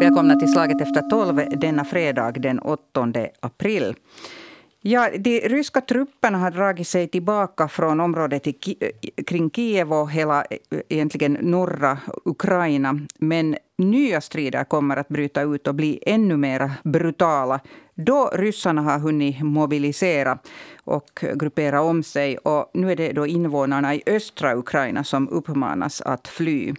Välkomna till Slaget efter tolv denna fredag den 8 april. Ja, de ryska trupperna har dragit sig tillbaka från området kring Kiev och hela egentligen norra Ukraina. Men nya strider kommer att bryta ut och bli ännu mer brutala då ryssarna har hunnit mobilisera och gruppera om sig. Och nu är det då invånarna i östra Ukraina som uppmanas att fly.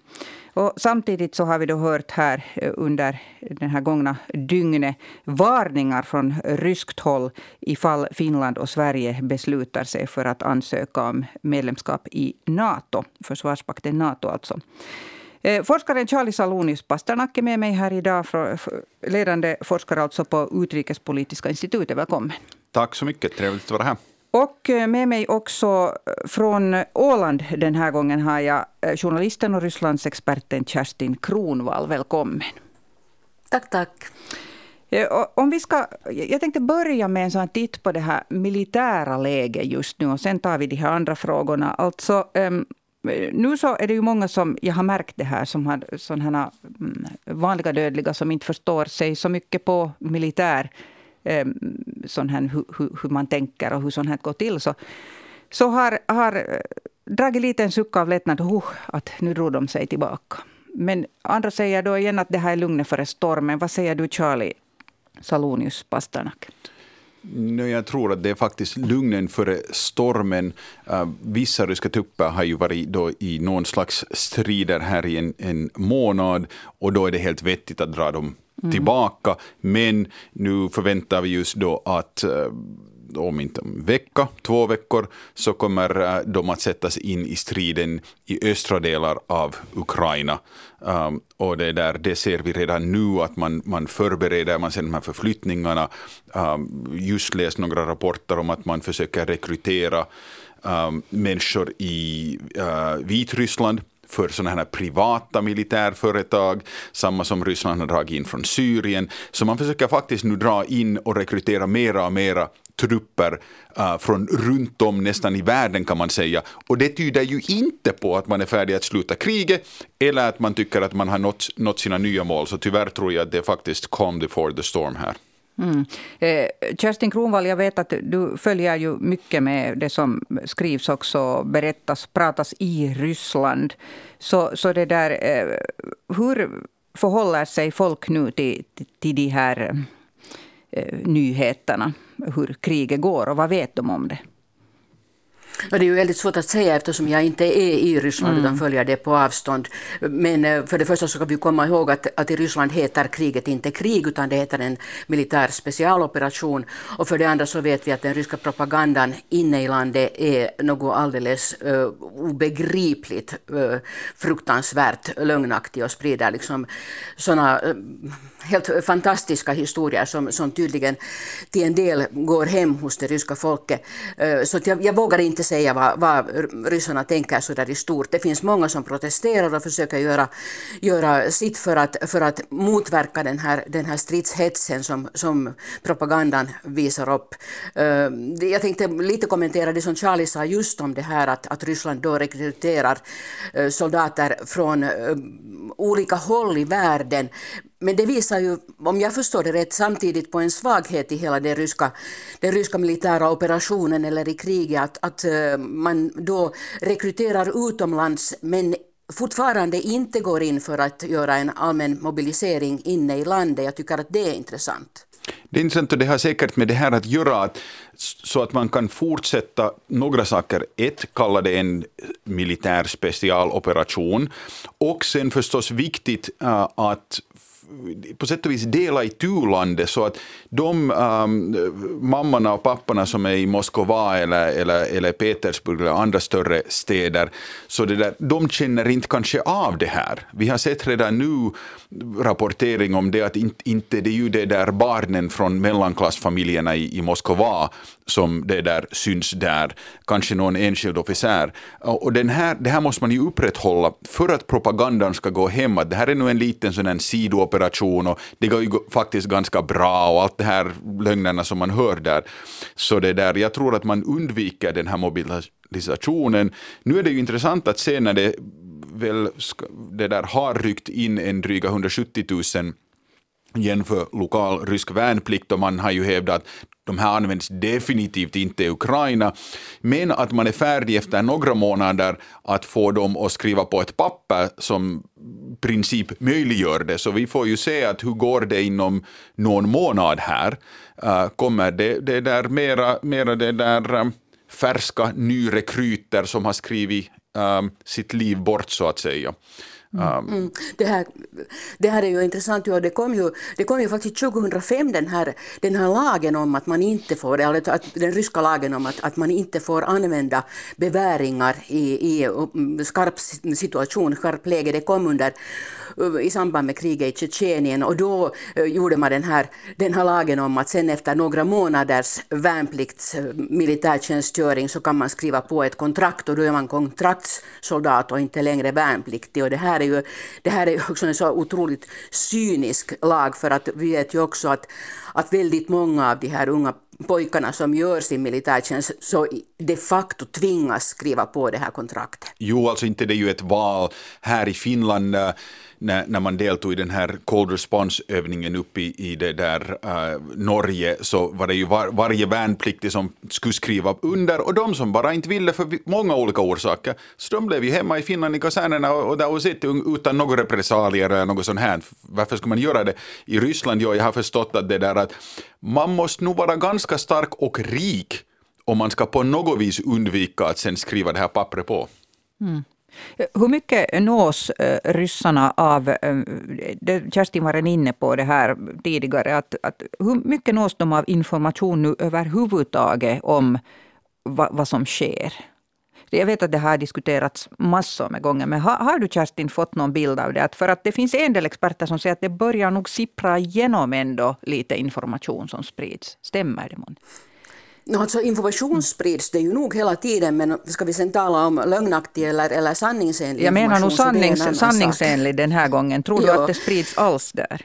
Och samtidigt så har vi då hört här eh, under den här gångna dygnet varningar från ryskt håll ifall Finland och Sverige beslutar sig för att ansöka om medlemskap i Nato, försvarspakten Nato alltså. Eh, forskaren Charlie Salonius Pasternak är med mig här idag, ledande forskare alltså på Utrikespolitiska institutet. Välkommen. Tack så mycket, trevligt att vara här. Och eh, med mig också eh, från Åland den här gången har jag journalisten och Rysslandsexperten Kerstin Kronvall. Välkommen. Tack, tack. Om vi ska, jag tänkte börja med en sån titt på det här militära läget just nu och sen tar vi de här andra frågorna. Alltså, ehm, nu så är det ju många som, jag har märkt det här, som har sådana mm, vanliga dödliga som inte förstår sig så mycket på militär, ehm, sån här, hur, hur, man tänker och hur sånt här går till. Så, så har, har eh, dragit lite en suck av lättnad, uh, att nu drog de sig tillbaka. Men andra säger då igen att det här är lugnet före stormen. Vad säger du Charlie Salonius Pasternak? Jag tror att det är faktiskt lugnen före stormen. Uh, vissa ryska trupper har ju varit då i någon slags strider här i en, en månad och då är det helt vettigt att dra dem mm. tillbaka. Men nu förväntar vi just då att uh, om inte en vecka, två veckor, så kommer eh, de att sättas in i striden i östra delar av Ukraina. Um, och det, där, det ser vi redan nu att man, man förbereder, man ser de här förflyttningarna. Um, just läst några rapporter om att man försöker rekrytera um, människor i uh, Vitryssland för sådana här privata militärföretag, samma som Ryssland har dragit in från Syrien. Så man försöker faktiskt nu dra in och rekrytera mera och mera trupper uh, från runt om nästan i världen kan man säga. Och det tyder ju inte på att man är färdig att sluta kriget eller att man tycker att man har nått, nått sina nya mål. Så tyvärr tror jag att det är faktiskt calm before the storm här. Mm. Eh, Kerstin Kronvall, jag vet att du följer ju mycket med det som skrivs också, berättas, pratas i Ryssland. Så, så det där, eh, hur förhåller sig folk nu till, till de här eh, nyheterna? Hur kriget går och vad vet de om det? Det är ju väldigt svårt att säga eftersom jag inte är i Ryssland mm. utan följer det på avstånd. Men eh, för det första så ska vi komma ihåg att, att i Ryssland heter kriget inte krig utan det heter en militär specialoperation. Och för det andra så vet vi att den ryska propagandan inne i landet är något alldeles uh, obegripligt uh, fruktansvärt lögnaktig och sprider liksom sådana uh, helt fantastiska historier som, som tydligen till en del går hem hos det ryska folket. Så jag, jag vågar inte säga vad, vad ryssarna tänker så där i stort. Det finns många som protesterar och försöker göra, göra sitt för att, för att motverka den här, den här stridshetsen som, som propagandan visar upp. Ehm, jag tänkte lite kommentera det som Charlie sa just om det här att, att Ryssland då rekryterar eh, soldater från eh, olika håll i världen men det visar ju, om jag förstår det rätt, samtidigt på en svaghet i hela den ryska, den ryska militära operationen eller i kriget, att, att eh, man då rekryterar utomlands men fortfarande inte går in för att göra en allmän mobilisering inne i landet. Jag tycker att det är intressant. Det är intressant och det har säkert med det här att göra att, så att man kan fortsätta några saker. Ett, kalla det en militär specialoperation och sen förstås viktigt eh, att på sätt och vis dela i landet så att de um, mammorna och papporna som är i Moskva eller, eller, eller Petersburg eller andra större städer, så det där, de känner inte kanske av det här. Vi har sett redan nu rapportering om det att inte, inte det är ju det där barnen från mellanklassfamiljerna i, i Moskva som det där syns där, kanske någon enskild officer. Och den här, det här måste man ju upprätthålla för att propagandan ska gå hem, att det här är nu en liten sån här sidooperation och det går ju faktiskt ganska bra och allt det här lögnerna som man hör där. Så det där, jag tror att man undviker den här mobilisationen. Nu är det ju intressant att se när det väl det där har ryckt in en dryga 170 000 igen för lokal rysk värnplikt och man har ju hävdat att de här används definitivt inte i Ukraina, men att man är färdig efter några månader att få dem att skriva på ett papper som princip möjliggör det. Så vi får ju se att hur går det inom någon månad här. Eh, kommer det, det där mera, mera det där eh, färska nyrekryter som har skrivit eh, sitt liv bort så att säga. Um, mm. det, här, det här är ju intressant, ja, det, kom ju, det kom ju faktiskt 2005 den här, den här lagen om att man inte får, eller att, den ryska lagen om att, att man inte får använda beväringar i, i skarp situation, skarp läge. Det kom under i samband med kriget i Tjetjenien och då gjorde man den här, den här lagen om att sen efter några månaders värnplikts militärtjänstgöring så kan man skriva på ett kontrakt och då är man kontraktssoldat och inte längre värnpliktig. Och det här är ju, det här är ju också en så otroligt cynisk lag för att vi vet ju också att, att väldigt många av de här unga pojkarna som gör sin militärtjänst så de facto tvingas skriva på det här kontraktet. Jo, alltså inte det är ju ett val här i Finland när, när man deltog i den här Cold Response-övningen uppe i, i det där äh, Norge så var det ju var, varje värnpliktig som skulle skriva under och de som bara inte ville för många olika orsaker så de blev ju hemma i Finland i kasernerna och, och där och sitt utan några repressalier eller något sånt här. Varför skulle man göra det? I Ryssland, ja, jag har förstått att det där att man måste nog vara ganska stark och rik om man ska på något vis undvika att sen skriva det här pappret på. Mm. Hur mycket nås eh, ryssarna av, eh, Kerstin var inne på det här tidigare, att, att, hur mycket nås de av information nu överhuvudtaget om va, vad som sker? Jag vet att det har diskuterats massor med gånger, men har, har, du Kerstin fått någon bild av det? Att för att det finns en del experter som säger att det börjar nog sippra igenom ändå lite information som sprids. Stämmer det? Mån? Alltså information sprids det ju nog hela tiden, men ska vi sen tala om lögnaktig eller, eller sanningsenlig Jag menar nog sannings, sanningsenlig den här gången. Tror du att det sprids alls där?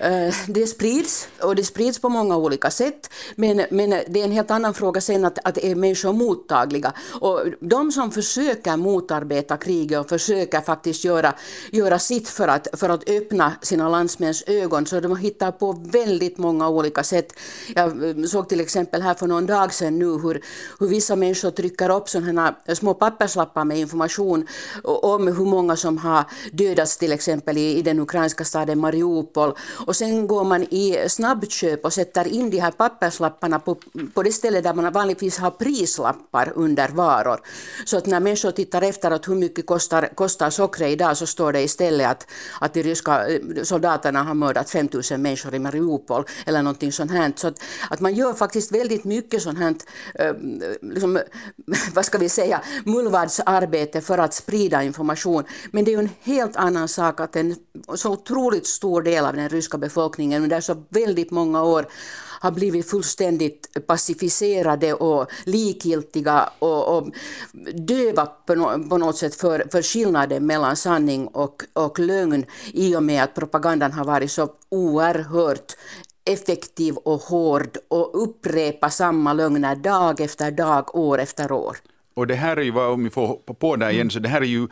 Eh, det sprids och det sprids på många olika sätt. Men, men det är en helt annan fråga sen att, att är människor mottagliga? Och de som försöker motarbeta kriget och försöker faktiskt göra, göra sitt för att, för att öppna sina landsmäns ögon så de hittar på väldigt många olika sätt. Jag eh, såg till exempel här för någon dag sedan nu hur, hur vissa människor trycker upp sådana små papperslappar med information om hur många som har dödats till exempel i, i den ukrainska staden Mariupol och sen går man i snabbköp och sätter in de här papperslapparna på, på det ställe där man vanligtvis har prislappar under varor. Så att när människor tittar efter att hur mycket kostar, kostar sockret idag så står det istället att, att de ryska eh, soldaterna har mördat 5000 människor i Mariupol eller någonting sånt här. Så att, att man gör faktiskt väldigt mycket sånt här, eh, liksom, vad ska vi säga, mullvadsarbete för att sprida information. Men det är ju en helt annan sak att en så otroligt stor del av den ryska befolkningen under så väldigt många år har blivit fullständigt pacificerade och likgiltiga och, och döva på, no, på något sätt för, för skillnaden mellan sanning och, och lögn i och med att propagandan har varit så oerhört effektiv och hård och upprepa samma lögner dag efter dag, år efter år. Och det här är ju, om vi får på där igen, så det här är ju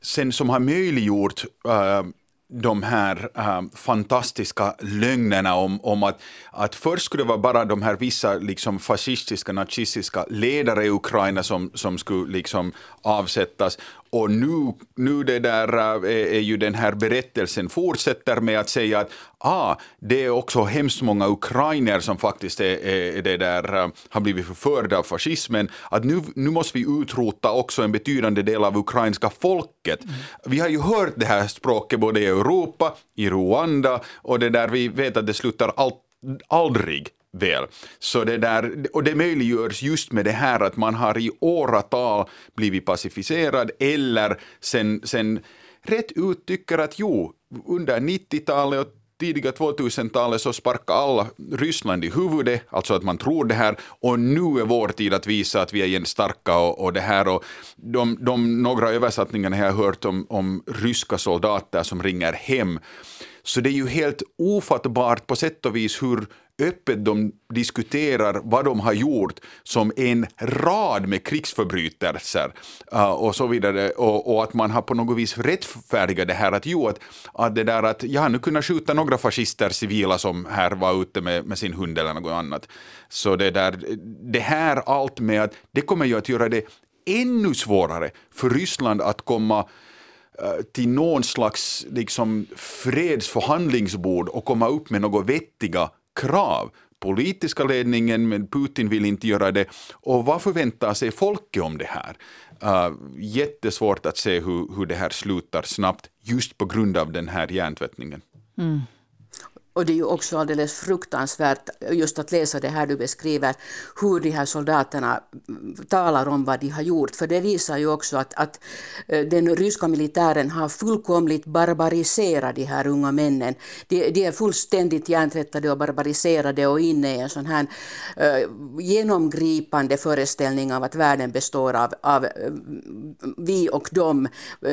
sen som har möjliggjort uh, de här äh, fantastiska lögnerna om, om att, att först skulle det vara bara de här vissa liksom fascistiska, nazistiska ledare i Ukraina som, som skulle liksom avsättas och nu, nu det där är, är, ju den här berättelsen fortsätter med att säga att ah, det är också hemskt många ukrainer som faktiskt är, är det där, eh, har blivit förförda av fascismen. Att nu, nu måste vi utrota också en betydande del av ukrainska folket. Mm. Vi har ju hört det här språket både i Europa, i Rwanda och det där vi vet att det slutar allt, aldrig väl. Så det där, och det möjliggörs just med det här att man har i åratal blivit pacificerad eller sen, sen rätt ut tycker att jo, under 90-talet och tidiga 2000-talet så sparkade alla Ryssland i huvudet, alltså att man tror det här, och nu är vår tid att visa att vi är igen starka och, och det här. Och de, de, några översättningar har jag hört om, om ryska soldater som ringer hem. Så det är ju helt ofattbart på sätt och vis hur öppet de diskuterar vad de har gjort som en rad med krigsförbrytelser uh, och så vidare och, och, att man har på något vis rättfärdigat det här att jo, att, att det där att jag har nu kunnat skjuta några fascister civila som här var ute med, med sin hund eller något annat. Så det där, det här allt med att det kommer ju att göra det ännu svårare för Ryssland att komma eh, till någon slags liksom, fredsförhandlingsbord och komma upp med något vettiga krav. Politiska ledningen, men Putin vill inte göra det. Och vad förväntar sig folket om det här? Uh, jättesvårt att se hur, hur det här slutar snabbt just på grund av den här hjärntvättningen. Mm. Och det är ju också alldeles fruktansvärt just att läsa det här du beskriver, hur de här soldaterna mm, talar om vad de har gjort. För det visar ju också att, att eh, den ryska militären har fullkomligt barbariserat de här unga männen. De, de är fullständigt hjärntvättade och barbariserade och inne i en sån här uh, genomgripande föreställning av att världen består av, av uh, vi och dem.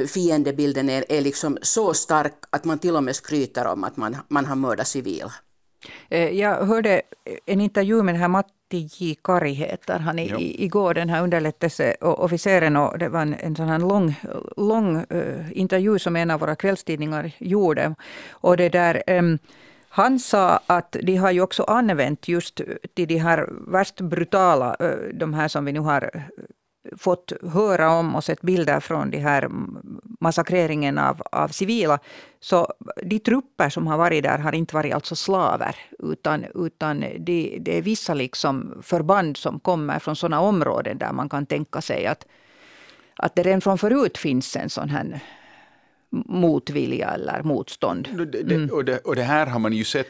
Fiendebilden är, är liksom så stark att man till och med skryter om att man, man har mördat civila. Eh, jag hörde en intervju med den här Matti J. Kari heter han i, igår, den här underrättelseofficeren. Och det var en, en sån här lång, lång uh, intervju som en av våra kvällstidningar gjorde. Och det där, um, han sa att de har ju också använt just till de här värst brutala, uh, de här som vi nu har fått höra om och sett bilder från de här massakreringen av, av civila. Så de trupper som har varit där har inte varit alltså slaver, utan, utan det, de är vissa liksom förband som kommer från sådana områden där man kan tänka sig att, att det redan från förut finns en sån här motvilja eller motstånd. Mm. och, det, och det här har man ju sett,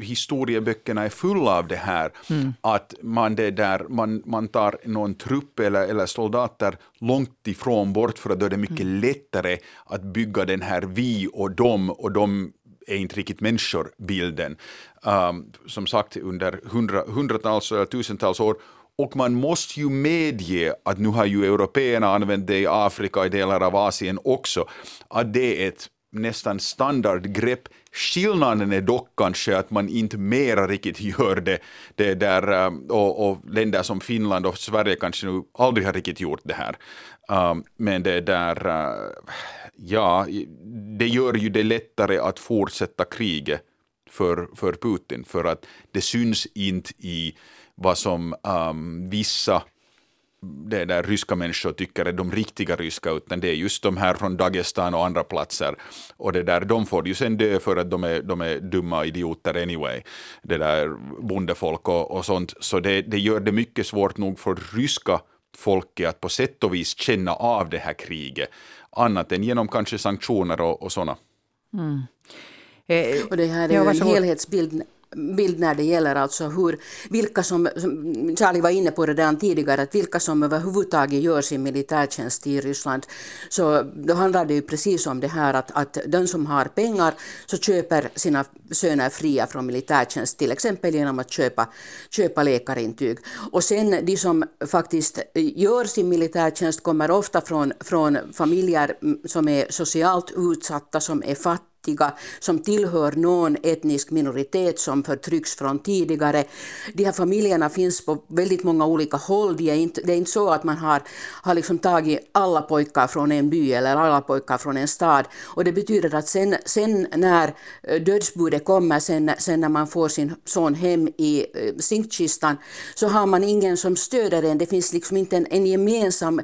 historieböckerna är fulla av det här, mm. att man, det där, man, man tar någon trupp eller, eller soldater långt ifrån bort för att då är det mycket mm. lättare att bygga den här vi och dem och de är inte riktigt människor-bilden. Um, som sagt, under hundra, hundratals eller tusentals år och man måste ju medge att nu har ju européerna använt det i Afrika, i delar av Asien också, att det är ett nästan standardgrepp. Skillnaden är dock kanske att man inte mera riktigt gör det, det där, eh, och, och länder som Finland och Sverige kanske nu aldrig har riktigt gjort det här. Um, men det där, eh, ja, det gör ju det lättare att fortsätta kriget för, för Putin, för att det syns inte i vad som um, vissa det där ryska människor tycker är de riktiga ryska, utan det är just de här från Dagestan och andra platser. Och det där, de får ju sen dö för att de är, de är dumma idioter anyway, det där bondefolk och, och sånt. Så det, det gör det mycket svårt nog för ryska folket att på sätt och vis känna av det här kriget, annat än genom kanske sanktioner och, och sådana. Mm. Eh, och det här är ju en helhetsbild bild när det gäller alltså hur, vilka som, som, Charlie var inne på det där tidigare, att vilka som överhuvudtaget gör sin militärtjänst i Ryssland. Så då handlar det ju precis om det här att, att den som har pengar så köper sina söner fria från militärtjänst, till exempel genom att köpa, köpa läkarintyg. Och sen de som faktiskt gör sin militärtjänst kommer ofta från, från familjer mm, som är socialt utsatta, som är fattiga fattiga, som tillhör någon etnisk minoritet som förtrycks från tidigare. De här familjerna finns på väldigt många olika håll. De är inte, det är inte så att man har, har liksom tagit alla pojkar från en by eller alla pojkar från en stad. Och det betyder att sen, sen när eh, dödsbudet kommer, sen, sen när man får sin son hem i eh, zinkkistan, så har man ingen som stöder en. Det finns liksom inte en, en gemensam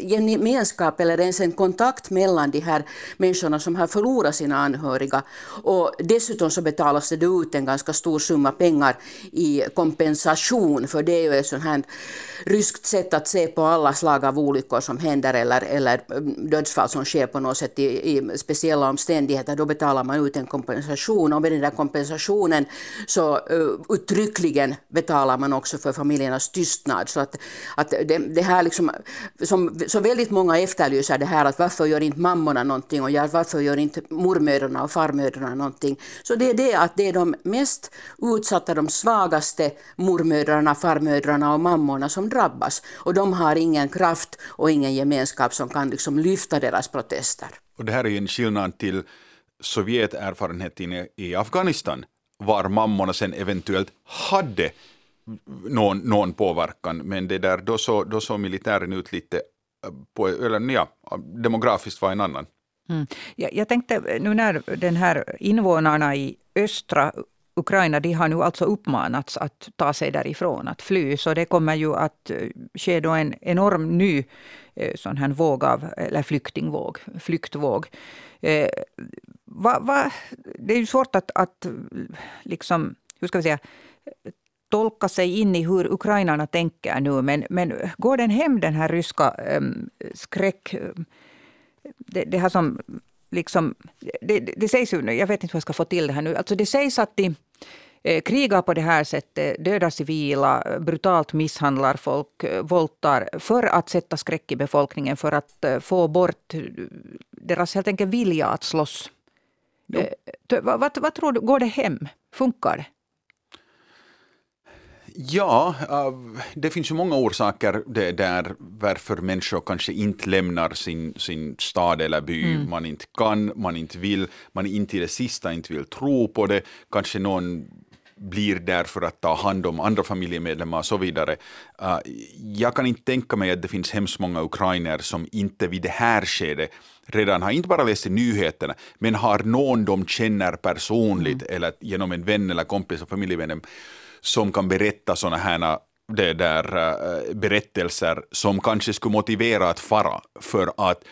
en gemenskap eller ens en kontakt mellan de här människorna som har förlorat sina anhöriga anhöriga. Och dessutom så betalas det ut en ganska stor summa pengar i kompensation, för det är ju ett sånt här ryskt sätt att se på alla slag av olyckor som händer eller, eller mm, dödsfall som sker på något sätt i, i speciella omständigheter. Då betalar man ut en kompensation och med den där kompensationen så uh, uttryckligen betalar man också för familjernas tystnad. Så att, att det, det här liksom, som, som väldigt många efterlyser det här att varför gör inte mammorna någonting och varför gör inte mormödrarna mormödrarna och farmödrarna någonting. Så det är det att det är de mest utsatta, de svagaste mormödrarna, farmödrarna och mammorna som drabbas. Och de har ingen kraft och ingen gemenskap som kan liksom lyfta deras protester. Och det här är en skillnad till Sovjeterfarenheten i Afghanistan var mammorna sen eventuellt hade någon, någon påverkan, men det där, då såg då så militären ut lite, på, eller ja, demografiskt var en annan. Mm. Jag, jag tänkte nu när den här invånarna i östra Ukraina de har nu alltså uppmanats att ta sig därifrån, att fly. Så det kommer ju att eh, ske då en enorm ny eh, sån här våg av, eller flyktingvåg, flyktvåg. Eh, va, va, det är ju svårt att, att liksom, hur ska vi säga, tolka sig in i hur ukrainarna tänker nu. Men, men går den hem, den här ryska eh, skräck... Eh, det, det här som liksom, det, det sägs ju, jag vet inte hur jag ska få till det här nu, alltså det sägs att de eh, krigar på det här sättet, dödar civila, brutalt misshandlar folk, eh, våldtar för att sätta skräck i befolkningen, för att eh, få bort deras helt enkelt vilja att slåss. Eh, vad, vad, vad tror du, går det hem? Funkar det? Ja, det finns ju många orsaker där varför människor kanske inte lämnar sin, sin stad eller by. Mm. Man inte kan, man inte vill, man inte i det sista inte vill tro på det. Kanske någon blir där för att ta hand om andra familjemedlemmar och så vidare. Jag kan inte tänka mig att det finns hemskt många ukrainer som inte vid det här skedet redan har inte bara läst nyheterna, men har någon de känner personligt mm. eller genom en vän eller kompis och familjemedlem som kan berätta sådana här det där, äh, berättelser som kanske skulle motivera att fara för att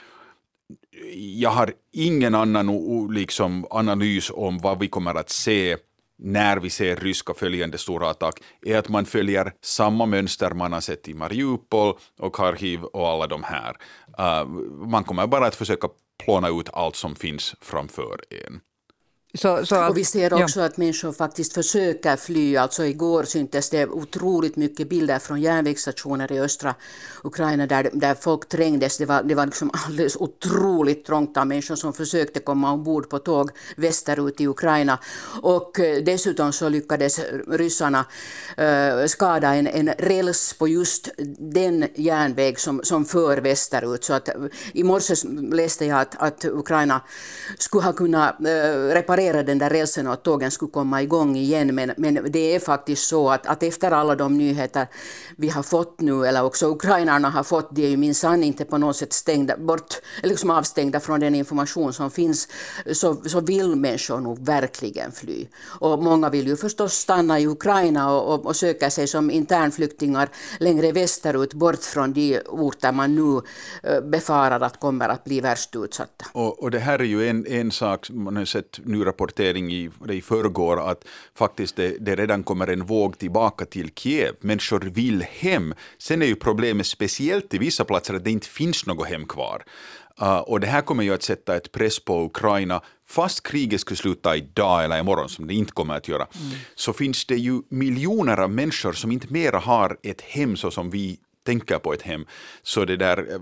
jag har ingen annan liksom, analys om vad vi kommer att se när vi ser ryska följande stora attack är att man följer samma mönster man har sett i Mariupol och Kharkiv och alla de här. Uh, man kommer bara att försöka plåna ut allt som finns framför en. Så, så och vi ser också ja. att människor faktiskt försöker fly. Alltså igår syntes det otroligt mycket bilder från järnvägsstationer i östra Ukraina där, där folk trängdes. Det var, det var liksom alldeles otroligt trångt av människor som försökte komma ombord på tåg västerut i Ukraina. Och eh, dessutom så lyckades ryssarna uh, skada en, en räls på just den järnväg som, som för västerut. Så att, uh, I morse läste jag att, att Ukraina skulle ha kunnat uh, reparera reparera den där rälsen och att tågen skulle komma igång igen. Men, men det är faktiskt så att, att efter alla de nyheter vi har fått nu, eller också ukrainarna har fått, de är ju minsann inte på något sätt stängda, bort, liksom avstängda från den information som finns, så, så vill människor nog verkligen fly. Och många vill ju förstås stanna i Ukraina och, och, och söka sig som internflyktingar längre västerut, bort från de orter man nu eh, befarar att kommer att bli värst utsatta. Och, och det här är ju en, en sak, man har sett nu rapportering i, i förrgår att faktiskt det, det redan kommer en våg tillbaka till Kiev. Människor vill hem. Sen är ju problemet speciellt i vissa platser att det inte finns något hem kvar. Uh, och det här kommer ju att sätta ett press på Ukraina. Fast kriget skulle sluta idag eller imorgon, som det inte kommer att göra, mm. så finns det ju miljoner av människor som inte mera har ett hem så som vi tänker på ett hem. Så det, där,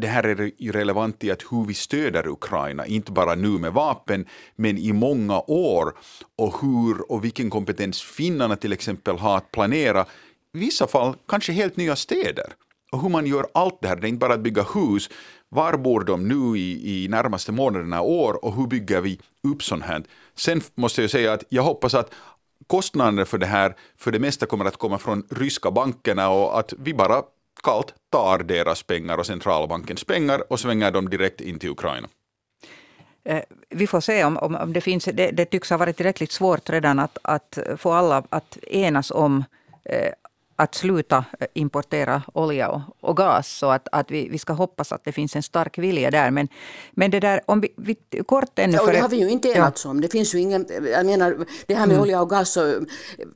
det här är ju relevant i att hur vi stöder Ukraina, inte bara nu med vapen, men i många år och hur och vilken kompetens finnarna till exempel har att planera, i vissa fall kanske helt nya städer. Och hur man gör allt det här, det är inte bara att bygga hus, var bor de nu i, i närmaste månaderna år och hur bygger vi upp sånt här? Sen måste jag säga att jag hoppas att kostnaderna för det här för det mesta kommer att komma från ryska bankerna och att vi bara kallt tar deras pengar och centralbankens pengar och svänger dem direkt in till Ukraina. Eh, vi får se om, om, om det finns, det, det, tycks ha varit tillräckligt svårt redan att, att få alla att enas om eh, att sluta eh, importera olja och, och gas. Så att, att vi, vi ska hoppas att det finns en stark vilja där. Men, men det där, om vi, vi kort ännu... Ja, det har vi ju inte enats ja. om. Det finns ju ingen... Jag menar, det här med mm. olja och gas så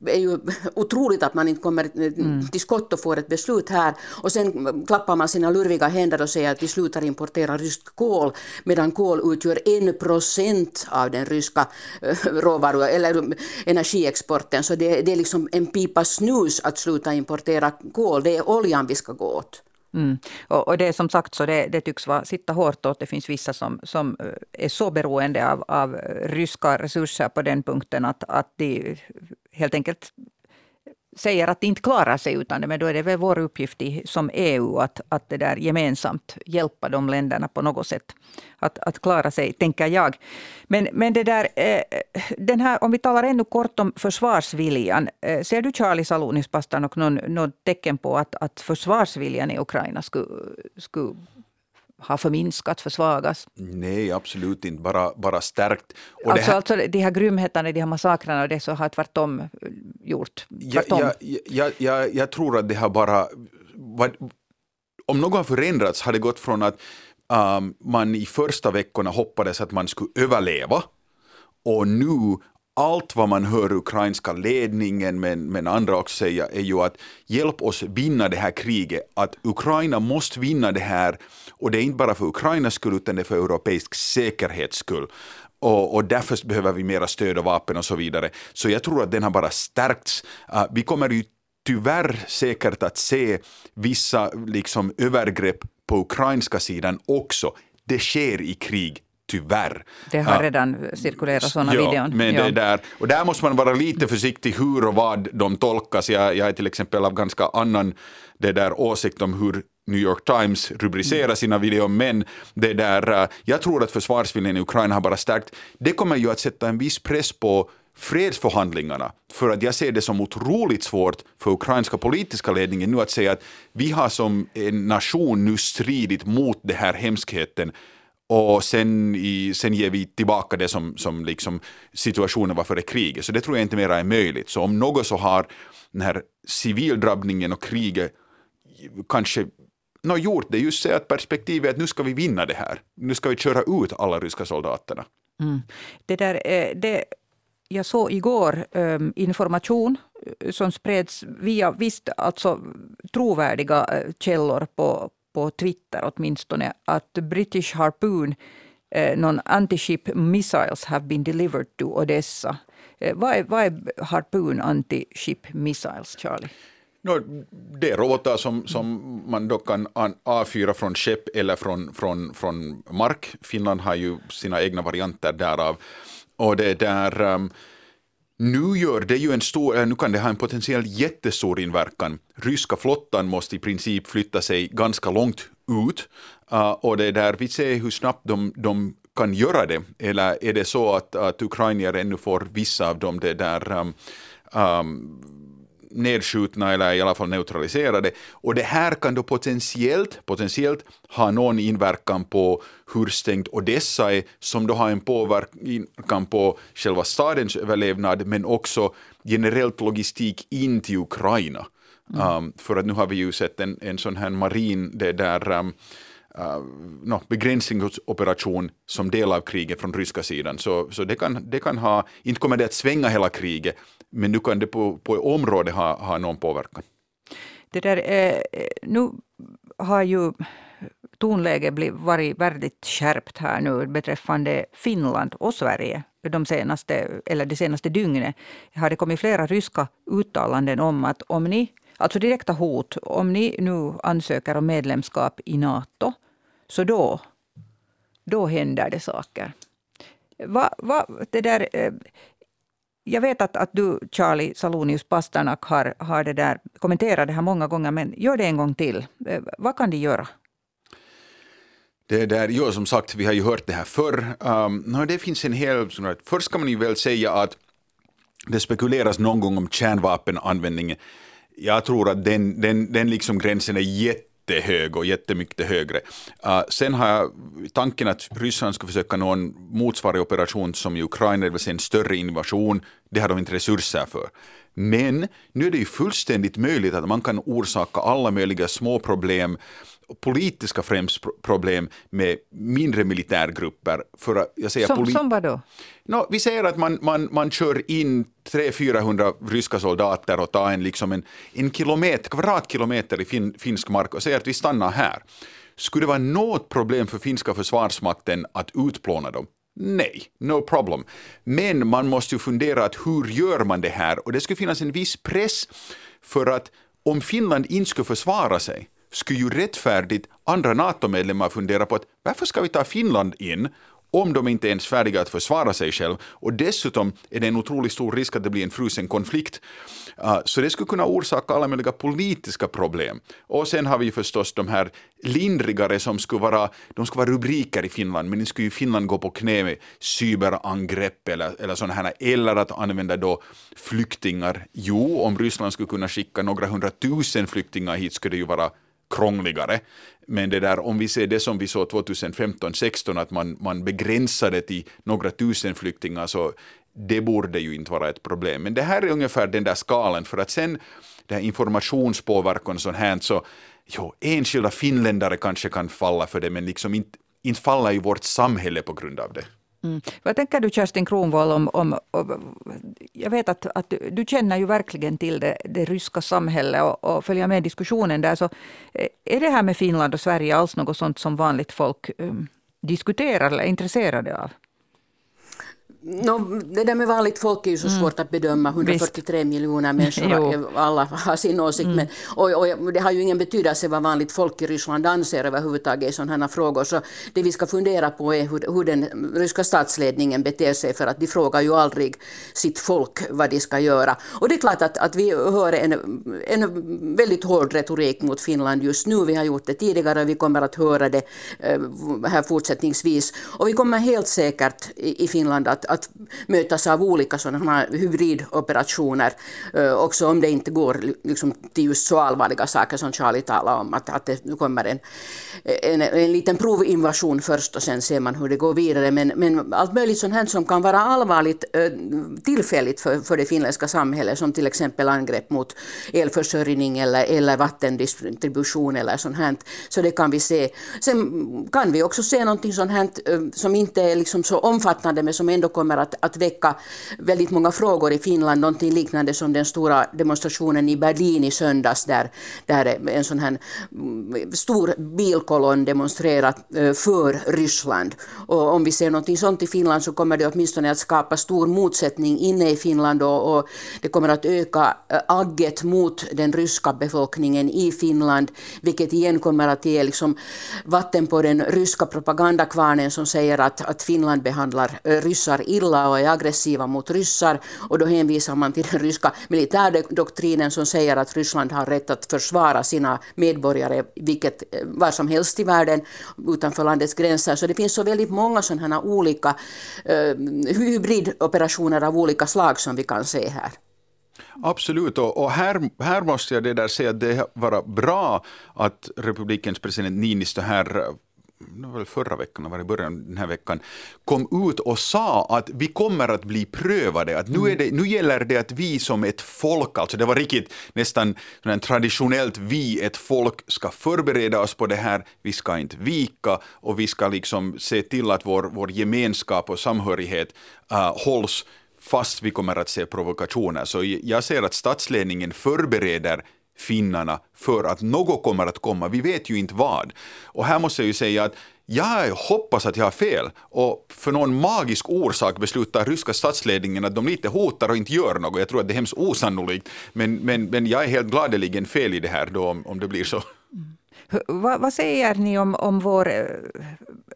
är ju otroligt att man inte kommer mm. till skott och får ett beslut här. Och sen klappar man sina lurviga händer och säger att vi slutar importera ryskt kol, medan kol utgör en procent av den ryska eh, råvaru eller energiexporten. Så det, det är liksom en pipa snus att sluta importera kol, det är oljan vi ska gå åt. Mm. Och, och, det är som sagt så det, det tycks vara, sitta hårt åt. Det finns vissa som, som eh, är så beroende av, av eh, ryska resurser på den punkten att, att de helt enkelt säger att det inte klarar sig utan det, men då är det väl vår uppgift i, som EU att, att det där gemensamt hjälpa de länderna på något sätt att, att klara sig, tänker jag. Men, men det där, eh, den här, om vi talar ännu kort om försvarsviljan. Eh, ser du Charlie Salonis pastor någon, något tecken på att, att försvarsviljan i Ukraina skulle, skulle har förminskat, försvagats? Nej, absolut inte. Bara, bara stärkt. Och alltså, här... alltså de här grymheterna, de här massakrarna och det så har tvärtom gjort tvärtom. Jag, jag, jag, jag tror att det har bara... Om något har förändrats har det gått från att um, man i första veckorna hoppades att man skulle överleva och nu allt vad man hör ukrainska ledningen men, men andra också säga är ju att hjälp oss vinna det här kriget, att Ukraina måste vinna det här och det är inte bara för Ukrainas skull utan det är för europeisk säkerhets skull. Och, och, därför behöver vi mera stöd och vapen och så vidare. Så jag tror att den har bara stärkts. Uh, vi kommer ju tyvärr säkert att se vissa liksom, övergrepp på ukrainska sidan också. Det sker i krig tyvärr. Det har redan cirkulerat sådana ja, videon. Men ja. det där, och där måste man vara lite försiktig hur och vad de tolkas. Jag, jag är till exempel av ganska annan det där åsikt om hur New York Times rubricerar sina videor, men det där, jag tror att försvarsviljan i Ukraina har bara stärkt. Det kommer ju att sätta en viss press på fredsförhandlingarna. För att jag ser det som otroligt svårt för ukrainska politiska ledningen nu att säga att vi har som en nation nu stridit mot den här hemskheten och sen, i, sen ger vi tillbaka det som, som liksom situationen var före kriget. Så det tror jag inte mera är möjligt. Så om något så har den här civildrabbningen och kriget kanske no, gjort det just säga att perspektivet är att nu ska vi vinna det här. Nu ska vi köra ut alla ryska soldaterna. Mm. Det där, eh, det, jag såg igår ehm, information eh, som spreds via visst alltså trovärdiga eh, källor på, på Twitter åtminstone att British Harpoon, eh, någon anti-ship missiles have been delivered to Odessa. Eh, vad, är, vad är Harpoon anti-ship missiles, Charlie? No, det är robotar som, som man då kan avfyra från skepp eller från, från, från mark. Finland har ju sina egna varianter därav. Och det där um, nu gör det ju en stor, eh, nu kan det ha en potentiellt jättestor inverkan. Ryska flottan måste i princip flytta sig ganska långt ut uh, och det är där vi ser hur snabbt de, de kan göra det. Eller är det så att, att ukrainier ännu får vissa av de där um, um, nedskjutna eller i alla fall neutraliserade. Och det här kan då potentiellt, potentiellt ha någon inverkan på hur stängt Odessa är, som då har en påverkan på själva stadens överlevnad, men också generellt logistik in till Ukraina. Mm. Um, för att nu har vi ju sett en, en sån här marin, det där um, uh, no, begränsningsoperation som del av kriget från ryska sidan. Så, så det, kan, det kan ha, inte kommer det att svänga hela kriget, men nu kan det på, på området ha, ha någon påverkan. Det där, eh, eh nu har ju tonläget varit väldigt skärpt här nu beträffande Finland och Sverige. De senaste, eller det senaste dygnet har det kommit flera ryska uttalanden om att om ni, alltså direkta hot, om ni nu ansöker om medlemskap i Nato, så då, då händer det saker. Va, va, det där, eh, jag vet att, att du, Charlie Salonius Pasternak, har, har det där, kommenterat det här många gånger, men gör det en gång till. Eh, vad kan de göra? Det där, jo, som sagt, vi har ju hört det här förr. Um, no, det finns en hel... Först ska man ju väl säga att det spekuleras någon gång om kärnvapenanvändningen. Jag tror att den, den, den liksom gränsen är jätte jättehög och jättemycket högre. Uh, sen har jag tanken att Ryssland ska försöka nå en motsvarande operation som i Ukraina, det vill säga en större invasion. Det har de inte resurser för. Men nu är det ju fullständigt möjligt att man kan orsaka alla möjliga små problem politiska främst problem med mindre militärgrupper. För jag säger som, som vad då? No, vi säger att man, man, man kör in 300-400 ryska soldater och tar en, liksom en, en kilometer, kvadratkilometer i fin, finsk mark och säger att vi stannar här. Skulle det vara något problem för finska försvarsmakten att utplåna dem? Nej, no problem. Men man måste ju fundera att hur gör man det här? Och det skulle finnas en viss press för att om Finland inte skulle försvara sig skulle ju rättfärdigt andra NATO-medlemmar fundera på att varför ska vi ta Finland in om de inte ens är färdiga att försvara sig själv. Och dessutom är det en otroligt stor risk att det blir en frusen konflikt. Ah, så det skulle kunna orsaka alla möjliga politiska problem. Och sen har vi förstås de här lindrigare som skulle vara, de skulle vara rubriker i Finland, men nu skulle ju Finland gå på knä med cyberangrepp eller, eller sådana här, eller att använda då flyktingar. Jo, om Ryssland skulle kunna skicka några hundratusen flyktingar hit skulle det ju vara krångligare. Men det där, om vi ser det som vi såg 2015-16, att man, man begränsade till några tusen flyktingar, så det borde ju inte vara ett problem. Men det här är ungefär den där skalan, för att sen det här informationspåverkan och sånt här, så jo, enskilda finländare kanske kan falla för det, men liksom inte, inte falla i vårt samhälle på grund av det. Mm. Vad tänker du Kerstin Kronwall om, om, om, jag vet att, att du, känner ju verkligen till det, det ryska samhället och, och, följer med diskussionen där. Så eh, är det här med Finland och Sverige alls något sånt som vanligt folk um, diskuterar eller är intresserade av? No, det där med vanligt folk är ju så mm. svårt att bedöma. 143 Visst. miljoner människor, alla har sin åsikt. Mm. Men, och, och, det har ju ingen betydelse vad vanligt folk i Ryssland anser överhuvudtaget i sådana här frågor. Så det vi ska fundera på är hur, hur den ryska statsledningen beter sig, för att de frågar ju aldrig sitt folk vad de ska göra. Och det är klart att, att vi hör en, en väldigt hård retorik mot Finland just nu. Vi har gjort det tidigare och vi kommer att höra det eh, här fortsättningsvis. Och vi kommer helt säkert i Finland att att mötas av olika sådana hybridoperationer, eh, också om det inte går liksom till just så allvarliga saker som Charlie talade om, att, att det kommer en, en, en liten provinvasion först och sen ser man hur det går vidare. Men, men allt möjligt sånt här som kan vara allvarligt eh, tillfälligt för, för det finländska samhället, som till exempel angrepp mot elförsörjning eller, eller vattendistribution eller sånt här. Så det kan vi se. Sen kan vi också se någonting sånt här eh, som inte är liksom så omfattande men som ändå kommer att, att väcka väldigt många frågor i Finland, någonting liknande som den stora demonstrationen i Berlin i söndags där, där en sån här mm, stor bilkolonn demonstrerat eh, för Ryssland. Och om vi ser någonting sånt i Finland så kommer det åtminstone att skapa stor motsättning inne i Finland och, och det kommer att öka eh, agget mot den ryska befolkningen i Finland, vilket igen kommer att ge liksom vatten på den ryska propagandakvarnen som säger att, att Finland behandlar eh, ryssar illa och är aggressiva mot ryssar och då hänvisar man till den ryska militärdoktrinen som säger att Ryssland har rätt att försvara sina medborgare vilket, eh, var som helst i världen utanför landets gränser. Så det finns så väldigt många sådana här olika eh, hybridoperationer av olika slag som vi kan se här. Absolut, och, och, här, här måste jag det där säga att det var bra att republikens president Niinistö här det var väl förra veckan, var i början den här veckan, kom ut och sa att vi kommer att bli prövade, att nu, är det, nu gäller det att vi som ett folk, alltså det var riktigt nästan traditionellt vi, ett folk, ska förbereda oss på det här, vi ska inte vika och vi ska liksom se till att vår, vår gemenskap och samhörighet uh, hålls fast. Vi kommer att se provokationer. Så jag ser att statsledningen förbereder finnarna för att något kommer att komma. Vi vet ju inte vad. Och här måste jag ju säga att jag hoppas att jag har fel och för någon magisk orsak beslutar ryska statsledningen att de lite hotar och inte gör något. Jag tror att det är hemskt osannolikt, men, men, men jag är helt gladeligen fel i det här då om, om det blir så. Mm. Vad, vad, säger ni om, om vår... Eh,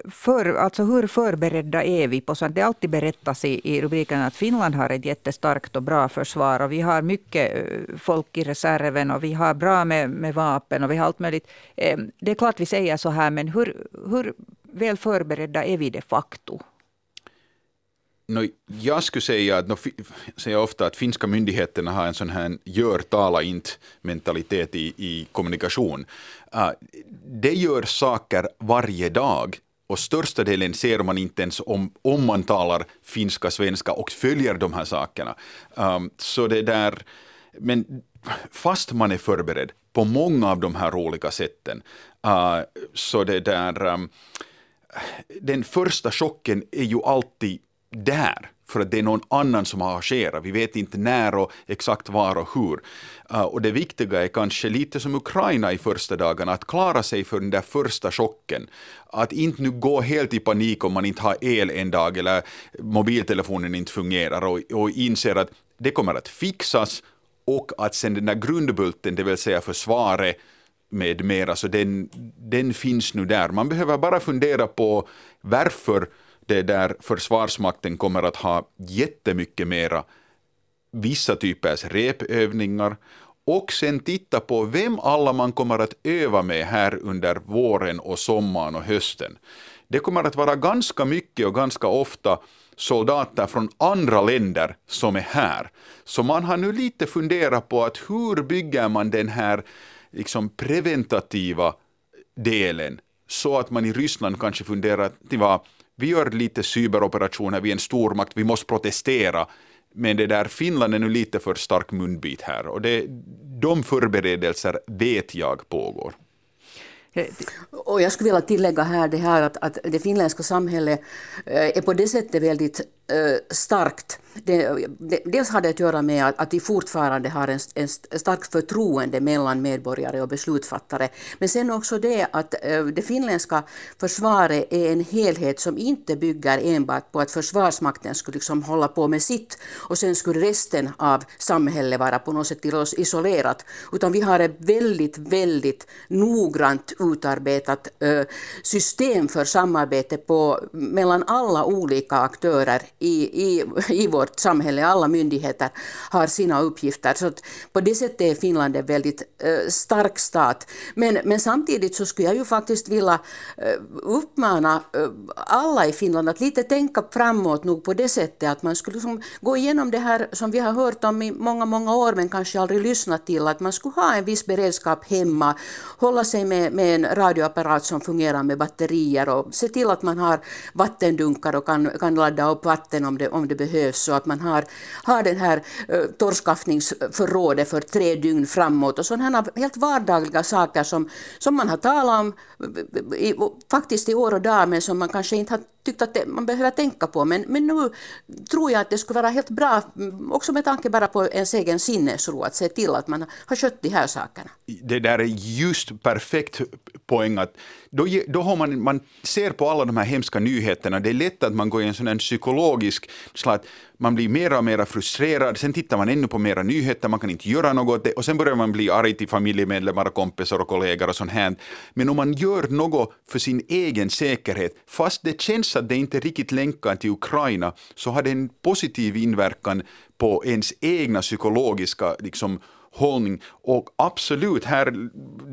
för, alltså hur förberedda är vi på sånt? Det alltid berättas i, i rubriken att Finland har ett jättestarkt och bra försvar och vi har mycket eh, folk i reserven och vi har bra med, med vapen och vi har allt möjligt. Ehm, det är klart vi säger så här, men hur, hur väl förberedda är vi de facto? No, jag skulle säga att, no, säger ofta att finska myndigheterna har en sån här gör, tala inte mentalitet i, i kommunikation. Uh, det gör saker varje dag och största delen ser man inte ens om, om man talar finska, svenska och följer de här sakerna. Um, så det där, men fast man är förberedd på många av de här olika sätten, uh, så det där, um, den första chocken är ju alltid där för att det är någon annan som har agerat. Vi vet inte när och exakt var och hur. Uh, och det viktiga är kanske lite som Ukraina i första dagarna, att klara sig för den där första chocken. Att inte nu gå helt i panik om man inte har el en dag eller mobiltelefonen inte fungerar och, och inser att det kommer att fixas och att sen den där grundbulten, det vill säga försvaret med mera, så den, den finns nu där. Man behöver bara fundera på varför det där Försvarsmakten kommer att ha jättemycket mera vissa typers repövningar och sen titta på vem alla man kommer att öva med här under våren och sommaren och hösten. Det kommer att vara ganska mycket och ganska ofta soldater från andra länder som är här. Så man har nu lite funderat på att hur bygger man den här liksom preventativa delen så att man i Ryssland kanske funderar att vi gör lite cyberoperationer, vi är en stormakt, vi måste protestera. Men det där Finland är nu lite för stark munbit här och det, de förberedelser vet jag pågår. Och jag skulle vilja tillägga här det här att, att det finländska samhället eh, är på det sättet väldigt Eh, starkt det, det, dels har det att göra med att, att vi fortfarande har en, en starkt förtroende mellan medborgare och beslutsfattare. Men sen också det att eh, det finländska försvaret är en helhet som inte bygger enbart på att Försvarsmakten skulle liksom hålla på med sitt och sen skulle resten av samhället vara på något sätt isolerat. Utan vi har ett väldigt, väldigt noggrant utarbetat eh, system för samarbete på, mellan alla olika aktörer i, i, i vårt samhälle, alla myndigheter har sina uppgifter. Så på det sättet är Finland en väldigt eh, stark stat. Men, men samtidigt så skulle jag ju faktiskt vilja eh, uppmana eh, alla i Finland att lite tänka framåt nog på det sättet att man skulle liksom gå igenom det här som vi har hört om i många, många år men kanske aldrig lyssnat till, att man skulle ha en viss beredskap hemma, hålla sig med, med en radioapparat som fungerar med batterier och se till att man har vattendunkar och kan, kan ladda upp vatten om det, om det behövs. Så att man har, har den här uh, torrskaffningsförrådet för tre dygn framåt och sådana helt vardagliga saker som, som man har talat om eh, eh, i, faktiskt i år och dag men som man kanske inte har tyckt att det, man behöver tänka på. Men, men nu tror jag att det skulle vara helt bra, också med tanke bara på ens egen sinnesro, att se till att man har skött de här sakerna. Det där är just perfekt poäng att då, då har man, man ser på alla de här hemska nyheterna, det är lätt att man går i en sån psykologisk, så att man blir mer och mer frustrerad, sen tittar man ännu på mera nyheter, man kan inte göra något och sen börjar man bli arg till familjemedlemmar, kompisar och kollegor och sånt här. Men om man gör något för sin egen säkerhet, fast det känns att det inte är riktigt länkar till Ukraina, så har det en positiv inverkan på ens egna psykologiska liksom, hållning. Och absolut, här,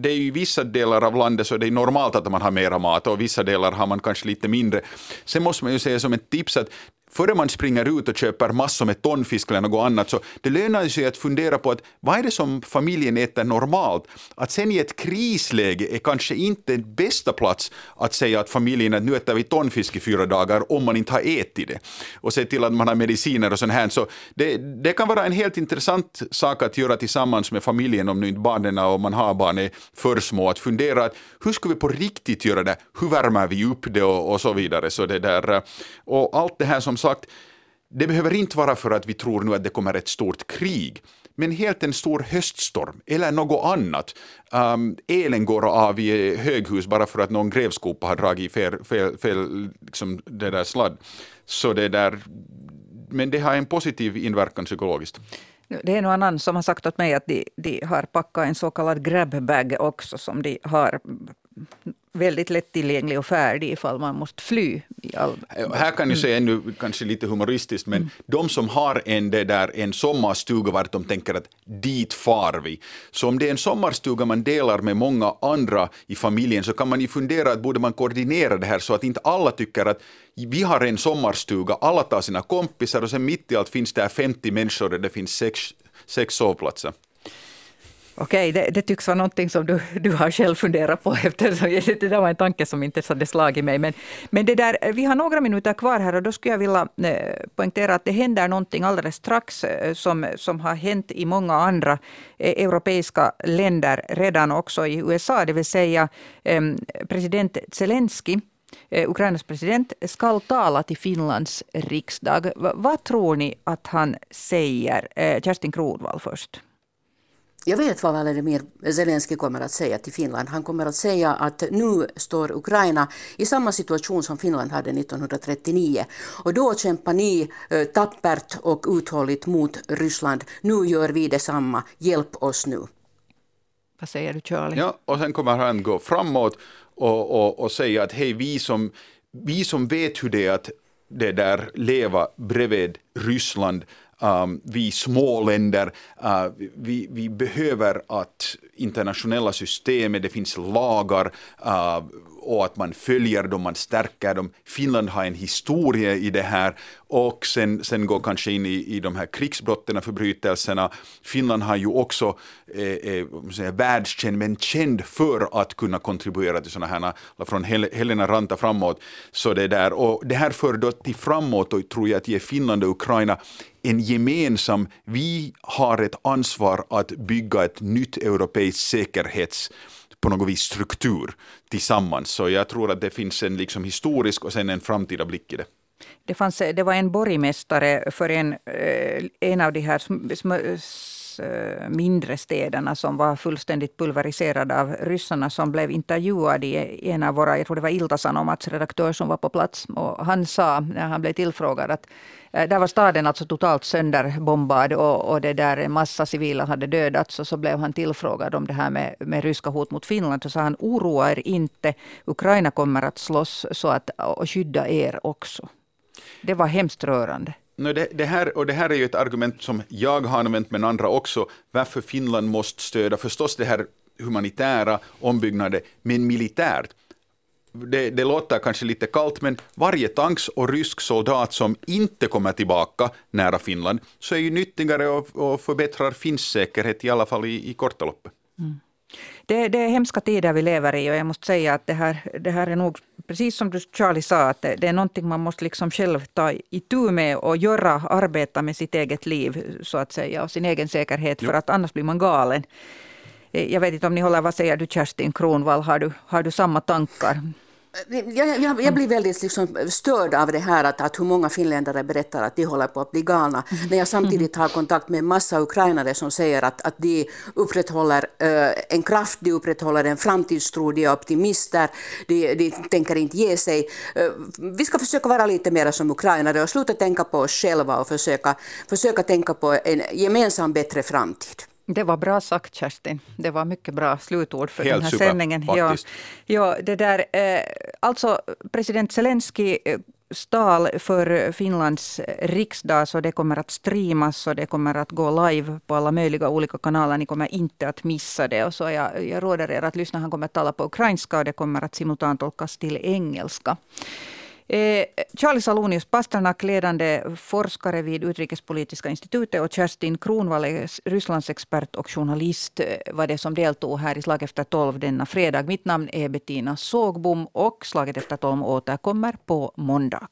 det är ju vissa delar av landet så det är normalt att man har mera mat och vissa delar har man kanske lite mindre. Sen måste man ju säga som ett tips att före man springer ut och köper massor med tonfisk eller något annat, så det lönar sig att fundera på att vad är det som familjen äter normalt? Att sen i ett krisläge är kanske inte den bästa plats att säga att familjen att nu äter vi tonfisk i fyra dagar om man inte har ätit det. Och se till att man har mediciner och sånt här. Så det, det kan vara en helt intressant sak att göra tillsammans med familjen om nu inte barnen och man har barn är för små. Att fundera att hur ska vi på riktigt göra det? Hur värmer vi upp det och, och så vidare. Så det där, eh, och allt det här som sagt, det behöver inte vara för att vi tror nu att det kommer ett stort krig, men helt en stor höststorm eller något annat. Um, elen går av i höghus bara för att någon grävskopa har dragit fel, fel, fel liksom det där sladd. Så det där, men det har en positiv inverkan psykologiskt. Det är någon annan som har sagt åt mig att de, de har packat en så kallad grabbag också som de har väldigt lättillgänglig och färdig ifall man måste fly. All... Här kan jag säga ännu kanske lite humoristiskt, men mm. de som har en, det där, en sommarstuga vart de tänker att dit far vi. Så om det är en sommarstuga man delar med många andra i familjen så kan man ju fundera att borde man koordinera det här så att inte alla tycker att vi har en sommarstuga, alla tar sina kompisar och sen mitt i allt finns det 50 människor där det finns sex, sex sovplatser. Okej, det, det, tycks vara någonting som du, du har själv funderat på eftersom det där var en tanke som inte hade slagit mig. Men, men det där, vi har några minuter kvar här och då skulle jag vilja eh, poängtera att det händer någonting alldeles strax eh, som, som har hänt i många andra eh, europeiska länder redan också i USA, det vill säga ehm, president Zelensky Ukrainas president ska tala till Finlands riksdag. Vad tror ni att han säger? Kerstin Kronvall först. Jag vet vad Vladimir Zelensky kommer att säga till Finland. Han kommer att säga att nu står Ukraina i samma situation som Finland hade 1939. Och då kämpar ni eh, tappert och uthålligt mot Ryssland. Nu gör vi detsamma. Hjälp oss nu. Vad säger du Charlie? Ja, och sen kommer han gå framåt och, och, och säga att hej, vi som vi som vet hur det är att det där leva bredvid Ryssland Um, vi små länder, uh, vi, vi behöver att internationella systemet, det finns lagar uh, och att man följer dem, man stärker dem. Finland har en historia i det här och sen, sen går kanske in i, i de här krigsbrotten, förbrytelserna. Finland har ju också eh, eh, världskänd, men känd för att kunna kontribuera till sådana här, från Hel Helena Ranta framåt. Så det, där, och det här för då till framåt och tror jag att ge Finland och Ukraina en gemensam, vi har ett ansvar att bygga ett nytt europeiskt säkerhets på något vis struktur tillsammans. Så jag tror att det finns en liksom historisk och sen en framtida blick i det. Det, fanns, det var en borgmästare för en, eh, en av de här Eh, mindre städerna som var fullständigt pulveriserade av ryssarna som blev intervjuad i en av våra, jag tror det var Ilta-Sanomats redaktör som var på plats. Och han sa när han blev tillfrågad att eh, där var staden alltså totalt sönderbombad och, och det där en massa civila hade dödats. Och så blev han tillfrågad om det här med, med ryska hot mot Finland. Så sa han oroa er inte, Ukraina kommer att slåss så att, och skydda er också. Det var hemskt rörande. No, det, det, här, och det här är ju ett argument som jag har använt, men andra också, varför Finland måste stödja förstås det här humanitära ombyggnaden, men militärt. Det, det, låter kanske lite kallt, men varje tanks och rysk soldat som inte kommer tillbaka nära Finland, så är ju nyttigare och, och förbättrar finns säkerhet, i alla fall i, i korta loppet. Mm. Det, det, är hemska tider vi lever i och jag måste säga att det här, det här är nog, precis som du Charlie sa, att det, det är någonting man måste liksom själv ta itu med och göra, arbeta med sitt eget liv så att säga och sin egen säkerhet jo. för att annars blir man galen. Jag vet inte om ni håller, vad säger du Kerstin Kronvall, har du, har du samma tankar? Jag, jag, jag, blir väldigt liksom störd av det här att, att hur många finländare berättar att de håller på att bli galna. När jag samtidigt har kontakt med en massa ukrainare som säger att, att de upprätthåller uh, en kraft, de upprätthåller en framtidstro, de är optimister, de, de tänker inte ge sig. Uh, vi ska försöka vara lite mer som ukrainare och sluta tänka på oss själva och försöka, försöka tänka på en gemensam bättre framtid. Det var bra sagt Kerstin. Det var mycket bra slutord för Helt den här super, sändningen. Ja, ja, det där, eh, alltså president Zelensky eh, stal för Finlands riksdag, så det kommer att streamas och det kommer att gå live på alla möjliga olika kanaler. Ni kommer inte att missa det. Och så jag, jag råder er att lyssna. Han kommer att tala på ukrainska och det kommer att simultantolkas till engelska. Eh, Charlie Salonius Pasternak, ledande forskare vid Utrikespolitiska institutet och Kerstin Kronvall, Rysslandsexpert och journalist, eh, var det som deltog här i Slag efter tolv denna fredag. Mitt namn är Bettina Sågbom och Slaget efter tolv återkommer på måndag.